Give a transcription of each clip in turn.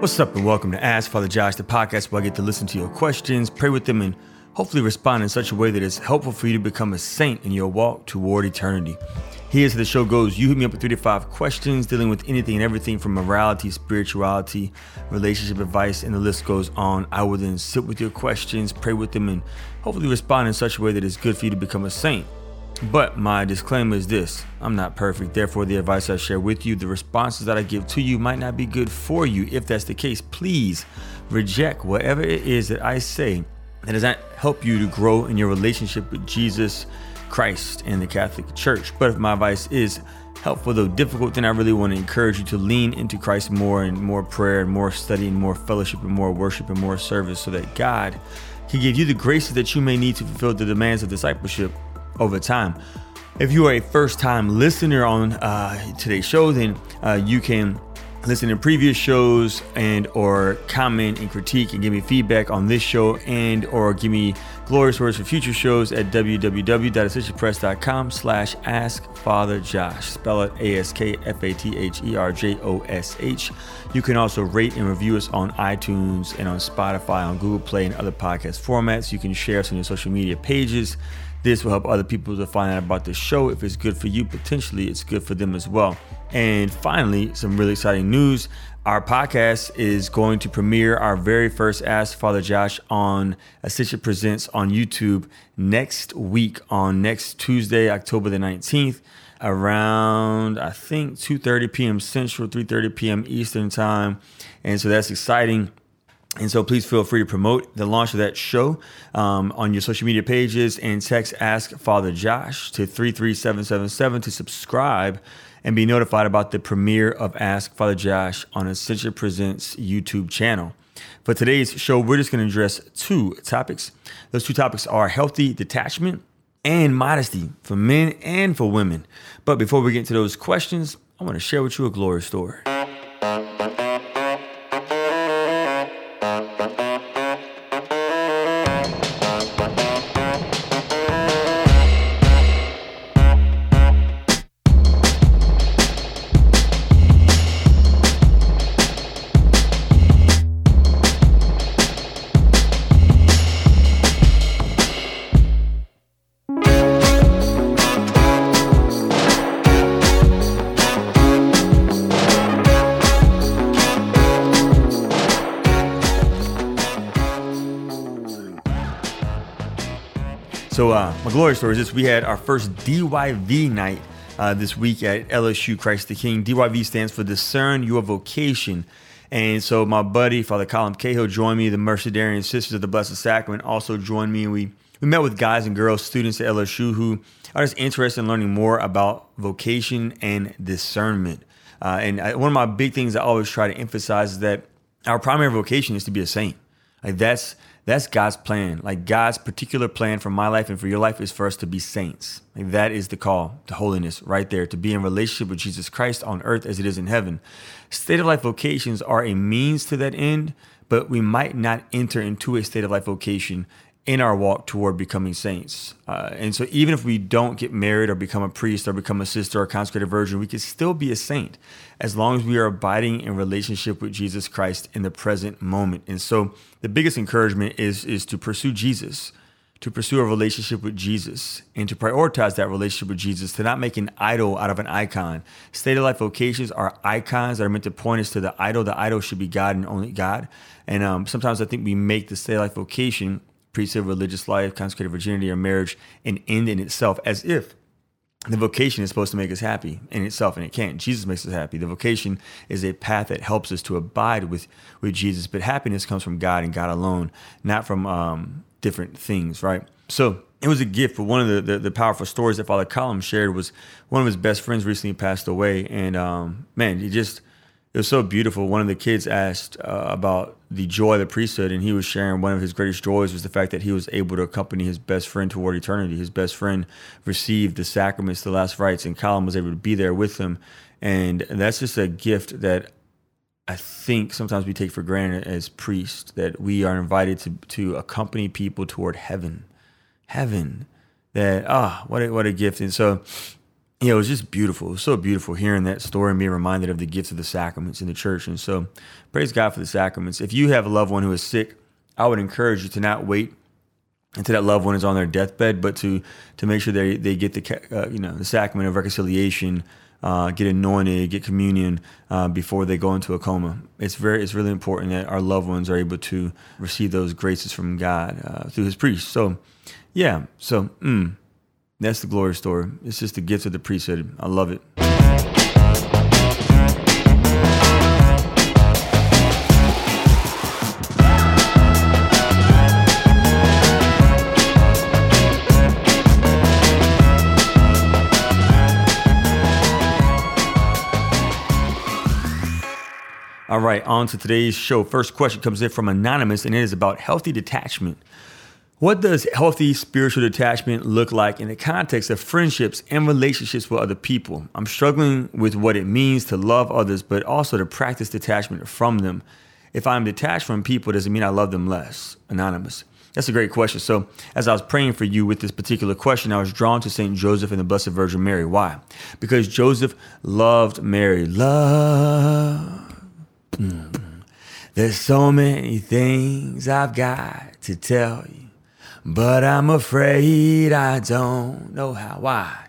What's up, and welcome to Ask Father Josh, the podcast where I get to listen to your questions, pray with them, and hopefully respond in such a way that is helpful for you to become a saint in your walk toward eternity. Here's how the show goes. You hit me up with three to five questions dealing with anything and everything from morality, spirituality, relationship advice, and the list goes on. I will then sit with your questions, pray with them, and hopefully respond in such a way that is good for you to become a saint. But my disclaimer is this I'm not perfect. Therefore, the advice I share with you, the responses that I give to you might not be good for you. If that's the case, please reject whatever it is that I say that does not help you to grow in your relationship with Jesus Christ and the Catholic Church. But if my advice is helpful, though difficult, then I really want to encourage you to lean into Christ more and more prayer and more study and more fellowship and more worship and more service so that God can give you the graces that you may need to fulfill the demands of discipleship over time. If you are a first time listener on uh, today's show, then uh, you can listen to previous shows and or comment and critique and give me feedback on this show and or give me glorious words for future shows at www.ascensionpress.com slash ask father josh spell it a-s-k-f-a-t-h-e-r-j-o-s-h you can also rate and review us on itunes and on spotify on google play and other podcast formats you can share us on your social media pages this will help other people to find out about the show. If it's good for you, potentially it's good for them as well. And finally, some really exciting news. Our podcast is going to premiere our very first Ask Father Josh on Ascension Presents on YouTube next week on next Tuesday, October the 19th around I think 2:30 p.m. Central, 3:30 p.m. Eastern time. And so that's exciting. And so please feel free to promote the launch of that show um, on your social media pages and text Ask Father Josh to 33777 to subscribe and be notified about the premiere of Ask Father Josh on Ascension Presents YouTube channel. For today's show, we're just going to address two topics. Those two topics are healthy detachment and modesty for men and for women. But before we get into those questions, I want to share with you a glory story. So, uh, my glory story is this: we had our first DYV night uh, this week at LSU Christ the King. DYV stands for Discern Your Vocation. And so, my buddy, Father Colin Cahill, joined me. The Mercedarian Sisters of the Blessed Sacrament also joined me. And we, we met with guys and girls, students at LSU, who are just interested in learning more about vocation and discernment. Uh, and I, one of my big things I always try to emphasize is that our primary vocation is to be a saint. Like that's that's God's plan. Like God's particular plan for my life and for your life is for us to be saints. Like that is the call to holiness right there, to be in relationship with Jesus Christ on earth as it is in heaven. State of life vocations are a means to that end, but we might not enter into a state of life vocation in our walk toward becoming saints. Uh, and so, even if we don't get married or become a priest or become a sister or consecrated virgin, we can still be a saint as long as we are abiding in relationship with Jesus Christ in the present moment. And so, the biggest encouragement is, is to pursue Jesus, to pursue a relationship with Jesus, and to prioritize that relationship with Jesus, to not make an idol out of an icon. State of life vocations are icons that are meant to point us to the idol. The idol should be God and only God. And um, sometimes I think we make the state of life vocation priesthood, religious life, consecrated virginity, or marriage an end in itself, as if the vocation is supposed to make us happy in itself, and it can't. Jesus makes us happy. The vocation is a path that helps us to abide with, with Jesus, but happiness comes from God and God alone, not from um, different things, right? So it was a gift. But one of the, the, the, powerful stories that Father Colin shared was one of his best friends recently passed away, and um, man, he just it was so beautiful. One of the kids asked uh, about the joy of the priesthood, and he was sharing one of his greatest joys was the fact that he was able to accompany his best friend toward eternity. His best friend received the sacraments, the last rites, and Colin was able to be there with him. And that's just a gift that I think sometimes we take for granted as priests that we are invited to to accompany people toward heaven, heaven. That ah, what a, what a gift! And so know, it was just beautiful. It was so beautiful hearing that story and being reminded of the gifts of the sacraments in the church. And so, praise God for the sacraments. If you have a loved one who is sick, I would encourage you to not wait until that loved one is on their deathbed, but to to make sure they they get the uh, you know the sacrament of reconciliation, uh, get anointed, get communion uh, before they go into a coma. It's very it's really important that our loved ones are able to receive those graces from God uh, through His priest. So, yeah, so. Mm, that's the glory story. It's just the gift of the priesthood. I love it. All right, on to today's show. First question comes in from Anonymous, and it is about healthy detachment. What does healthy spiritual detachment look like in the context of friendships and relationships with other people? I'm struggling with what it means to love others, but also to practice detachment from them. If I'm detached from people, does it mean I love them less? Anonymous. That's a great question. So, as I was praying for you with this particular question, I was drawn to St. Joseph and the Blessed Virgin Mary. Why? Because Joseph loved Mary. Love. Mm. There's so many things I've got to tell you. But I'm afraid I don't know how. Why?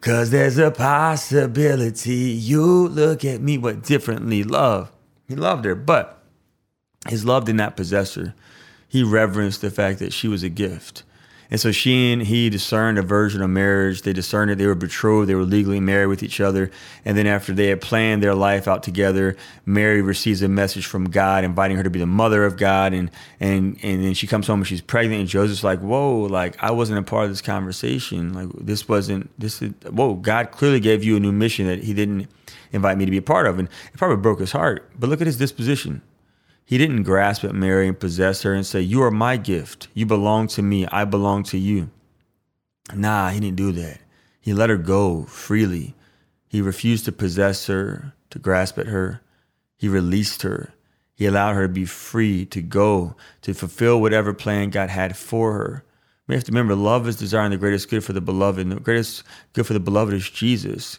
Cause there's a possibility you look at me what differently love. He loved her, but his love did not possess her. He reverenced the fact that she was a gift. And so she and he discerned a version of marriage. They discerned that they were betrothed, they were legally married with each other. And then after they had planned their life out together, Mary receives a message from God inviting her to be the mother of God. And and and then she comes home and she's pregnant. And Joseph's like, Whoa, like I wasn't a part of this conversation. Like this wasn't this is whoa, God clearly gave you a new mission that he didn't invite me to be a part of. And it probably broke his heart. But look at his disposition. He didn't grasp at Mary and possess her and say, You are my gift. You belong to me. I belong to you. Nah, he didn't do that. He let her go freely. He refused to possess her, to grasp at her. He released her. He allowed her to be free to go, to fulfill whatever plan God had for her. We have to remember love is desiring the greatest good for the beloved, and the greatest good for the beloved is Jesus.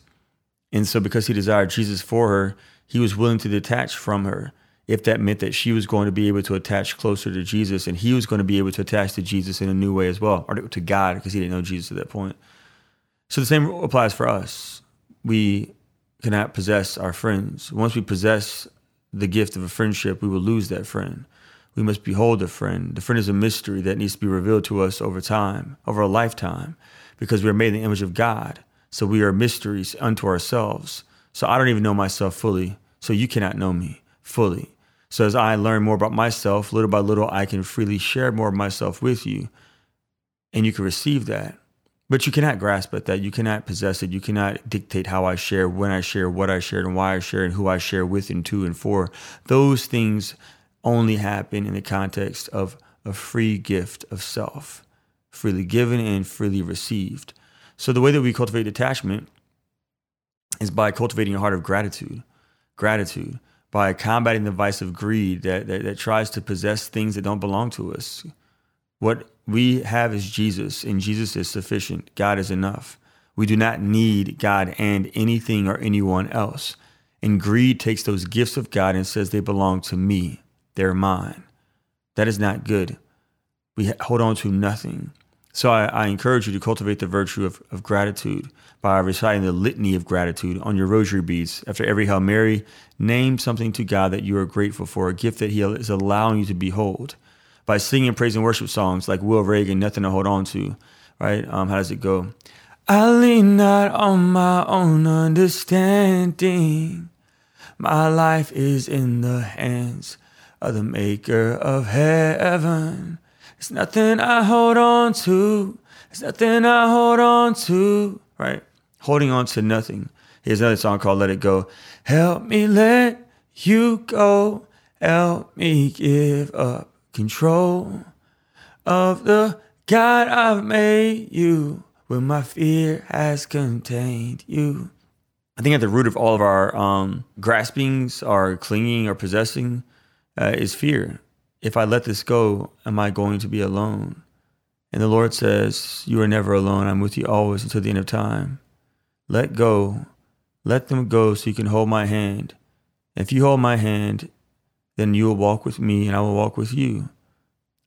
And so, because he desired Jesus for her, he was willing to detach from her if that meant that she was going to be able to attach closer to Jesus and he was going to be able to attach to Jesus in a new way as well, or to God because he didn't know Jesus at that point. So the same applies for us. We cannot possess our friends. Once we possess the gift of a friendship, we will lose that friend. We must behold a friend. The friend is a mystery that needs to be revealed to us over time, over a lifetime, because we are made in the image of God. So we are mysteries unto ourselves. So I don't even know myself fully. So you cannot know me fully. So as I learn more about myself, little by little, I can freely share more of myself with you. And you can receive that. But you cannot grasp at that. You cannot possess it. You cannot dictate how I share, when I share, what I share, and why I share, and who I share with and to and for. Those things only happen in the context of a free gift of self, freely given and freely received. So the way that we cultivate detachment is by cultivating a heart of gratitude. Gratitude by combating the vice of greed that, that, that tries to possess things that don't belong to us. What we have is Jesus, and Jesus is sufficient. God is enough. We do not need God and anything or anyone else. And greed takes those gifts of God and says they belong to me, they're mine. That is not good. We hold on to nothing. So I, I, encourage you to cultivate the virtue of, of gratitude by reciting the litany of gratitude on your rosary beads. After every Hail Mary, name something to God that you are grateful for, a gift that He is allowing you to behold. By singing praise and worship songs like Will Reagan, Nothing to Hold On To, right? Um, how does it go? I lean not on my own understanding. My life is in the hands of the Maker of heaven. It's nothing I hold on to. It's nothing I hold on to. Right? Holding on to nothing. Here's another song called Let It Go. Help me let you go. Help me give up control of the God I've made you when my fear has contained you. I think at the root of all of our um, graspings, our clinging, or possessing uh, is fear if I let this go, am I going to be alone? And the Lord says, You are never alone. I'm with you always until the end of time. let go, let them go so you can hold my hand. If you hold my hand, then you will walk with me and I will walk with you.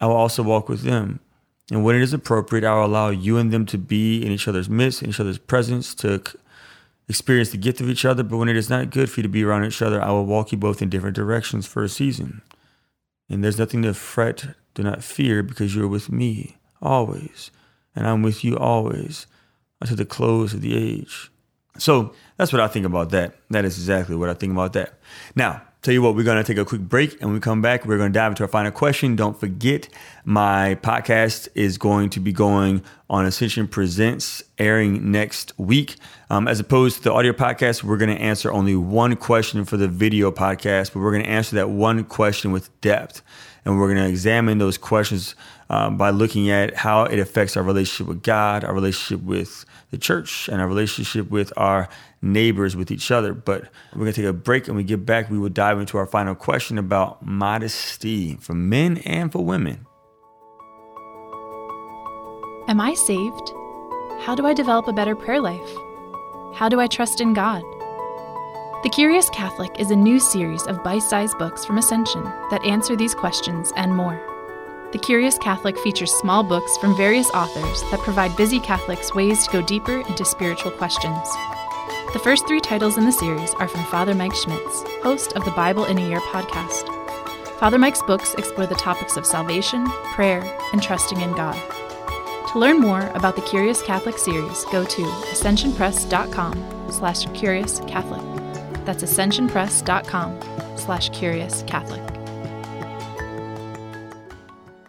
I will also walk with them. And when it is appropriate, I will allow you and them to be in each other's midst, in each other's presence, to experience the gift of each other. But when it is not good for you to be around each other, I will walk you both in different directions for a season. And there's nothing to fret, do not fear, because you are with me always, and I'm with you always until the close of the age. So that's what I think about that. That is exactly what I think about that. Now, Tell you what, we're going to take a quick break and when we come back, we're going to dive into our final question. Don't forget, my podcast is going to be going on Ascension Presents, airing next week. Um, as opposed to the audio podcast, we're going to answer only one question for the video podcast, but we're going to answer that one question with depth. And we're going to examine those questions um, by looking at how it affects our relationship with God, our relationship with the church, and our relationship with our neighbors, with each other. But we're going to take a break and we get back, we will dive into our final question about modesty for men and for women. Am I saved? How do I develop a better prayer life? How do I trust in God? The Curious Catholic is a new series of bite sized books from Ascension that answer these questions and more. The Curious Catholic features small books from various authors that provide busy Catholics ways to go deeper into spiritual questions. The first three titles in the series are from Father Mike Schmitz, host of the Bible in a Year podcast. Father Mike's books explore the topics of salvation, prayer, and trusting in God. To learn more about the Curious Catholic series, go to ascensionpress.com slash curious Catholic. That's ascensionpress.com slash curious Catholic.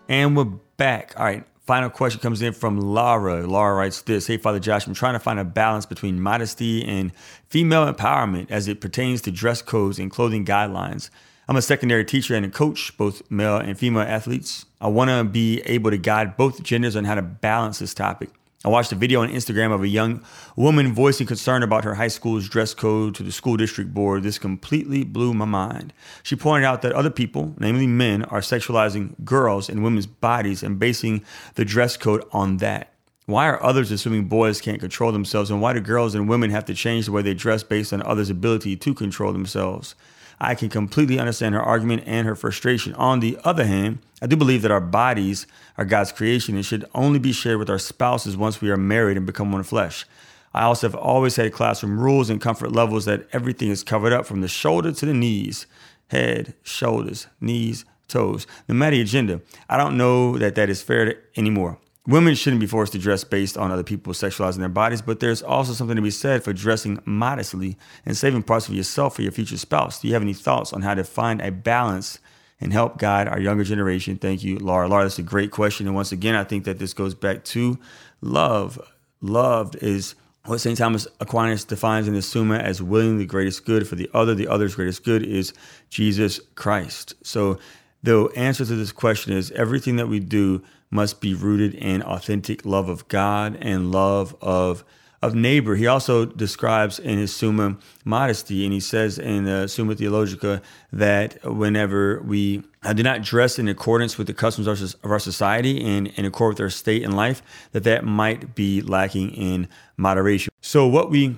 And we're back. All right. Final question comes in from Laura. Laura writes this Hey, Father Josh, I'm trying to find a balance between modesty and female empowerment as it pertains to dress codes and clothing guidelines. I'm a secondary teacher and a coach, both male and female athletes. I want to be able to guide both genders on how to balance this topic. I watched a video on Instagram of a young woman voicing concern about her high school's dress code to the school district board. This completely blew my mind. She pointed out that other people, namely men, are sexualizing girls and women's bodies and basing the dress code on that. Why are others assuming boys can't control themselves, and why do girls and women have to change the way they dress based on others' ability to control themselves? I can completely understand her argument and her frustration. On the other hand, I do believe that our bodies are God's creation and should only be shared with our spouses once we are married and become one flesh. I also have always had classroom rules and comfort levels that everything is covered up from the shoulder to the knees, head, shoulders, knees, toes. No matter the agenda, I don't know that that is fair anymore. Women shouldn't be forced to dress based on other people sexualizing their bodies, but there's also something to be said for dressing modestly and saving parts of yourself for your future spouse. Do you have any thoughts on how to find a balance and help guide our younger generation? Thank you, Laura. Laura, that's a great question. And once again, I think that this goes back to love. Loved is what St. Thomas Aquinas defines in the Summa as willing the greatest good for the other. The other's greatest good is Jesus Christ. So the answer to this question is everything that we do must be rooted in authentic love of God and love of of neighbor. He also describes in his Summa modesty, and he says in the Summa Theologica that whenever we uh, do not dress in accordance with the customs of our society and in accord with our state in life, that that might be lacking in moderation. So what we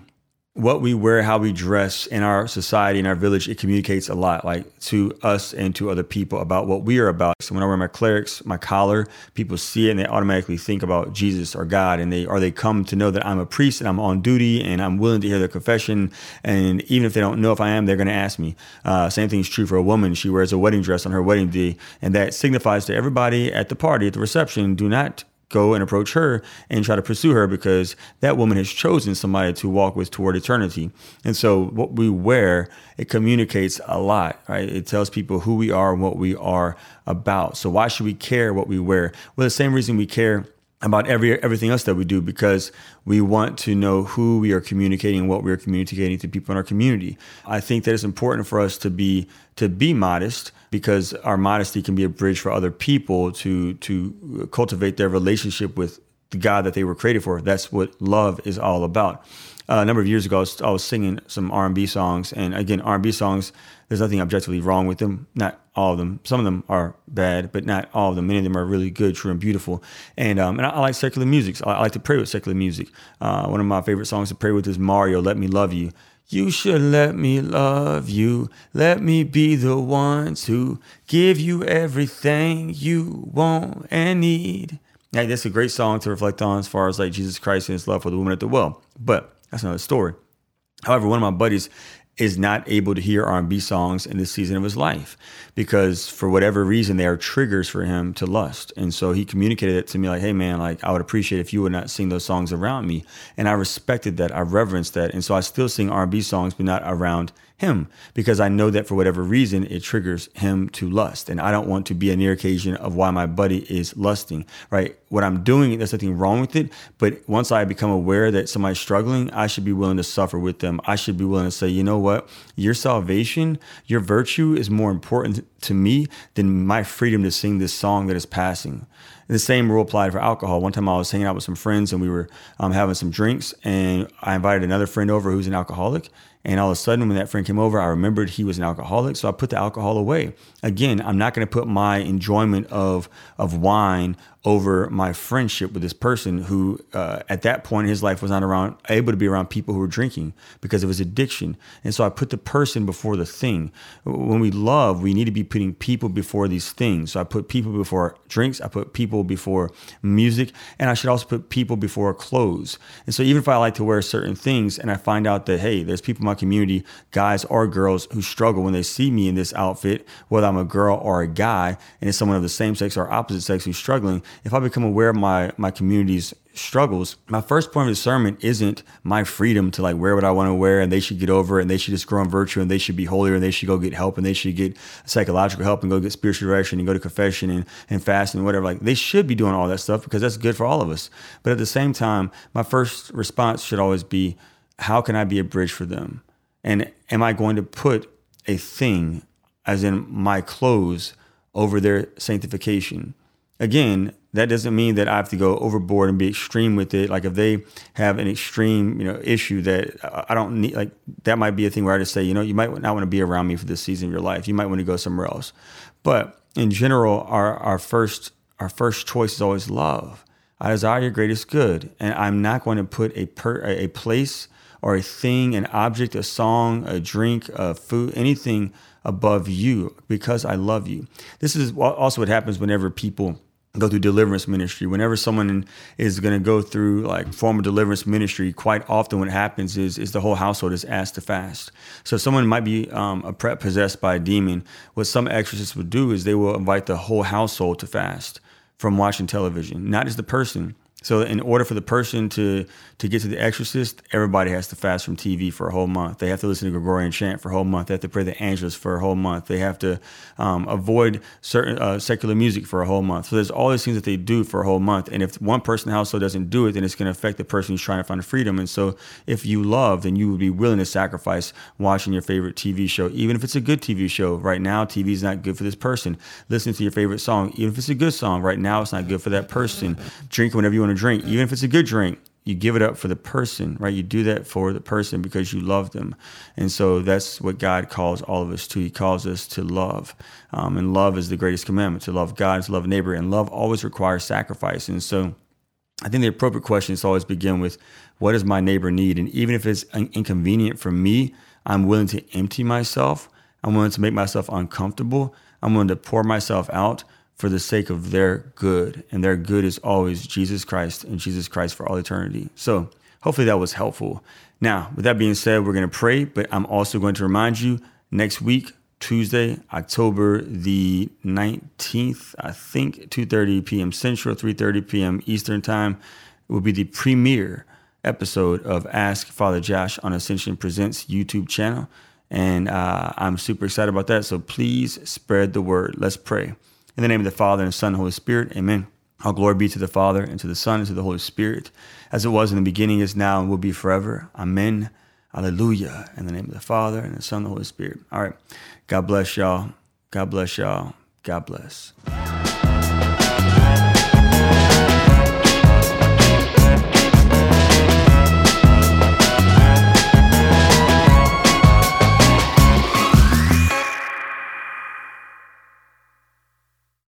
what we wear, how we dress in our society, in our village, it communicates a lot, like to us and to other people about what we are about. So when I wear my clerics, my collar, people see it and they automatically think about Jesus or God, and they or they come to know that I'm a priest and I'm on duty and I'm willing to hear their confession. And even if they don't know if I am, they're going to ask me. Uh, same thing is true for a woman. She wears a wedding dress on her wedding day, and that signifies to everybody at the party, at the reception, do not go and approach her and try to pursue her because that woman has chosen somebody to walk with toward eternity. And so what we wear, it communicates a lot, right? It tells people who we are and what we are about. So why should we care what we wear? Well, the same reason we care about every everything else that we do because we want to know who we are communicating and what we are communicating to people in our community. I think that it's important for us to be to be modest because our modesty can be a bridge for other people to to cultivate their relationship with the God that they were created for. That's what love is all about. Uh, a number of years ago, I was, I was singing some R&B songs, and again, R&B songs, there's nothing objectively wrong with them. Not all of them. Some of them are bad, but not all of them. Many of them are really good, true, and beautiful. And um, and I, I, like secular music. So I, I, like to pray with secular music. Uh, one of my favorite songs to pray with is Mario, "Let Me Love You." You should let me love you. Let me be the one to give you everything you want and need. Now, that's a great song to reflect on as far as like Jesus Christ and his love for the woman at the well. But that's another story. However, one of my buddies is not able to hear R&B songs in this season of his life because for whatever reason they are triggers for him to lust. And so he communicated it to me like, "Hey man, like I would appreciate if you would not sing those songs around me." And I respected that. I reverenced that. And so I still sing R&B songs but not around him because I know that for whatever reason it triggers him to lust. And I don't want to be a near occasion of why my buddy is lusting, right? What I'm doing, there's nothing wrong with it. But once I become aware that somebody's struggling, I should be willing to suffer with them. I should be willing to say, you know what? Your salvation, your virtue is more important to me than my freedom to sing this song that is passing. And the same rule applied for alcohol. One time I was hanging out with some friends and we were um, having some drinks, and I invited another friend over who's an alcoholic. And all of a sudden, when that friend came over, I remembered he was an alcoholic. So I put the alcohol away. Again, I'm not going to put my enjoyment of, of wine over my friendship with this person who, uh, at that point in his life, was not around able to be around people who were drinking because of his addiction. And so I put the person before the thing. When we love, we need to be putting people before these things. So I put people before drinks. I put people before music, and I should also put people before clothes. And so even if I like to wear certain things, and I find out that hey, there's people my community, guys or girls, who struggle when they see me in this outfit, whether I'm a girl or a guy, and it's someone of the same sex or opposite sex who's struggling if I become aware of my my community's struggles, my first point of discernment isn't my freedom to like wear what I want to wear and they should get over it and they should just grow in virtue and they should be holier and they should go get help and they should get psychological help and go get spiritual direction and go to confession and, and fast and whatever. Like they should be doing all that stuff because that's good for all of us. But at the same time, my first response should always be, how can I be a bridge for them? And am I going to put a thing, as in my clothes, over their sanctification? Again, that doesn't mean that I have to go overboard and be extreme with it. Like if they have an extreme, you know, issue that I don't need, like that might be a thing where I just say, you know, you might not want to be around me for this season of your life. You might want to go somewhere else. But in general, our our first our first choice is always love. I desire your greatest good, and I'm not going to put a per, a place or a thing, an object, a song, a drink, a food, anything above you because I love you. This is also what happens whenever people go through deliverance ministry. Whenever someone is going to go through like formal deliverance ministry, quite often what happens is is the whole household is asked to fast. So someone might be um, a possessed by a demon. What some exorcists would do is they will invite the whole household to fast from watching television, not just the person. So in order for the person to to get to the exorcist, everybody has to fast from TV for a whole month. They have to listen to Gregorian chant for a whole month. They have to pray the Angelus for a whole month. They have to um, avoid certain uh, secular music for a whole month. So there's all these things that they do for a whole month. And if one person in the household doesn't do it, then it's going to affect the person who's trying to find freedom. And so if you love, then you would be willing to sacrifice watching your favorite TV show, even if it's a good TV show. Right now, TV is not good for this person. Listening to your favorite song, even if it's a good song. Right now, it's not good for that person. Drink whenever you want to drink, even if it's a good drink you give it up for the person, right? You do that for the person because you love them. And so that's what God calls all of us to. He calls us to love. Um, and love is the greatest commandment to love God, to love neighbor. And love always requires sacrifice. And so I think the appropriate question is always begin with what does my neighbor need? And even if it's inconvenient for me, I'm willing to empty myself. I'm willing to make myself uncomfortable. I'm willing to pour myself out for the sake of their good. And their good is always Jesus Christ and Jesus Christ for all eternity. So hopefully that was helpful. Now, with that being said, we're going to pray, but I'm also going to remind you next week, Tuesday, October the 19th, I think 2:30 p.m. Central, 3:30 p.m. Eastern Time will be the premiere episode of Ask Father Josh on Ascension Presents YouTube channel. And uh, I'm super excited about that. So please spread the word. Let's pray. In the name of the Father, and the Son, and the Holy Spirit, amen. All glory be to the Father, and to the Son, and to the Holy Spirit, as it was in the beginning, is now, and will be forever. Amen. Hallelujah. In the name of the Father, and the Son, and the Holy Spirit. All right. God bless y'all. God bless y'all. God bless.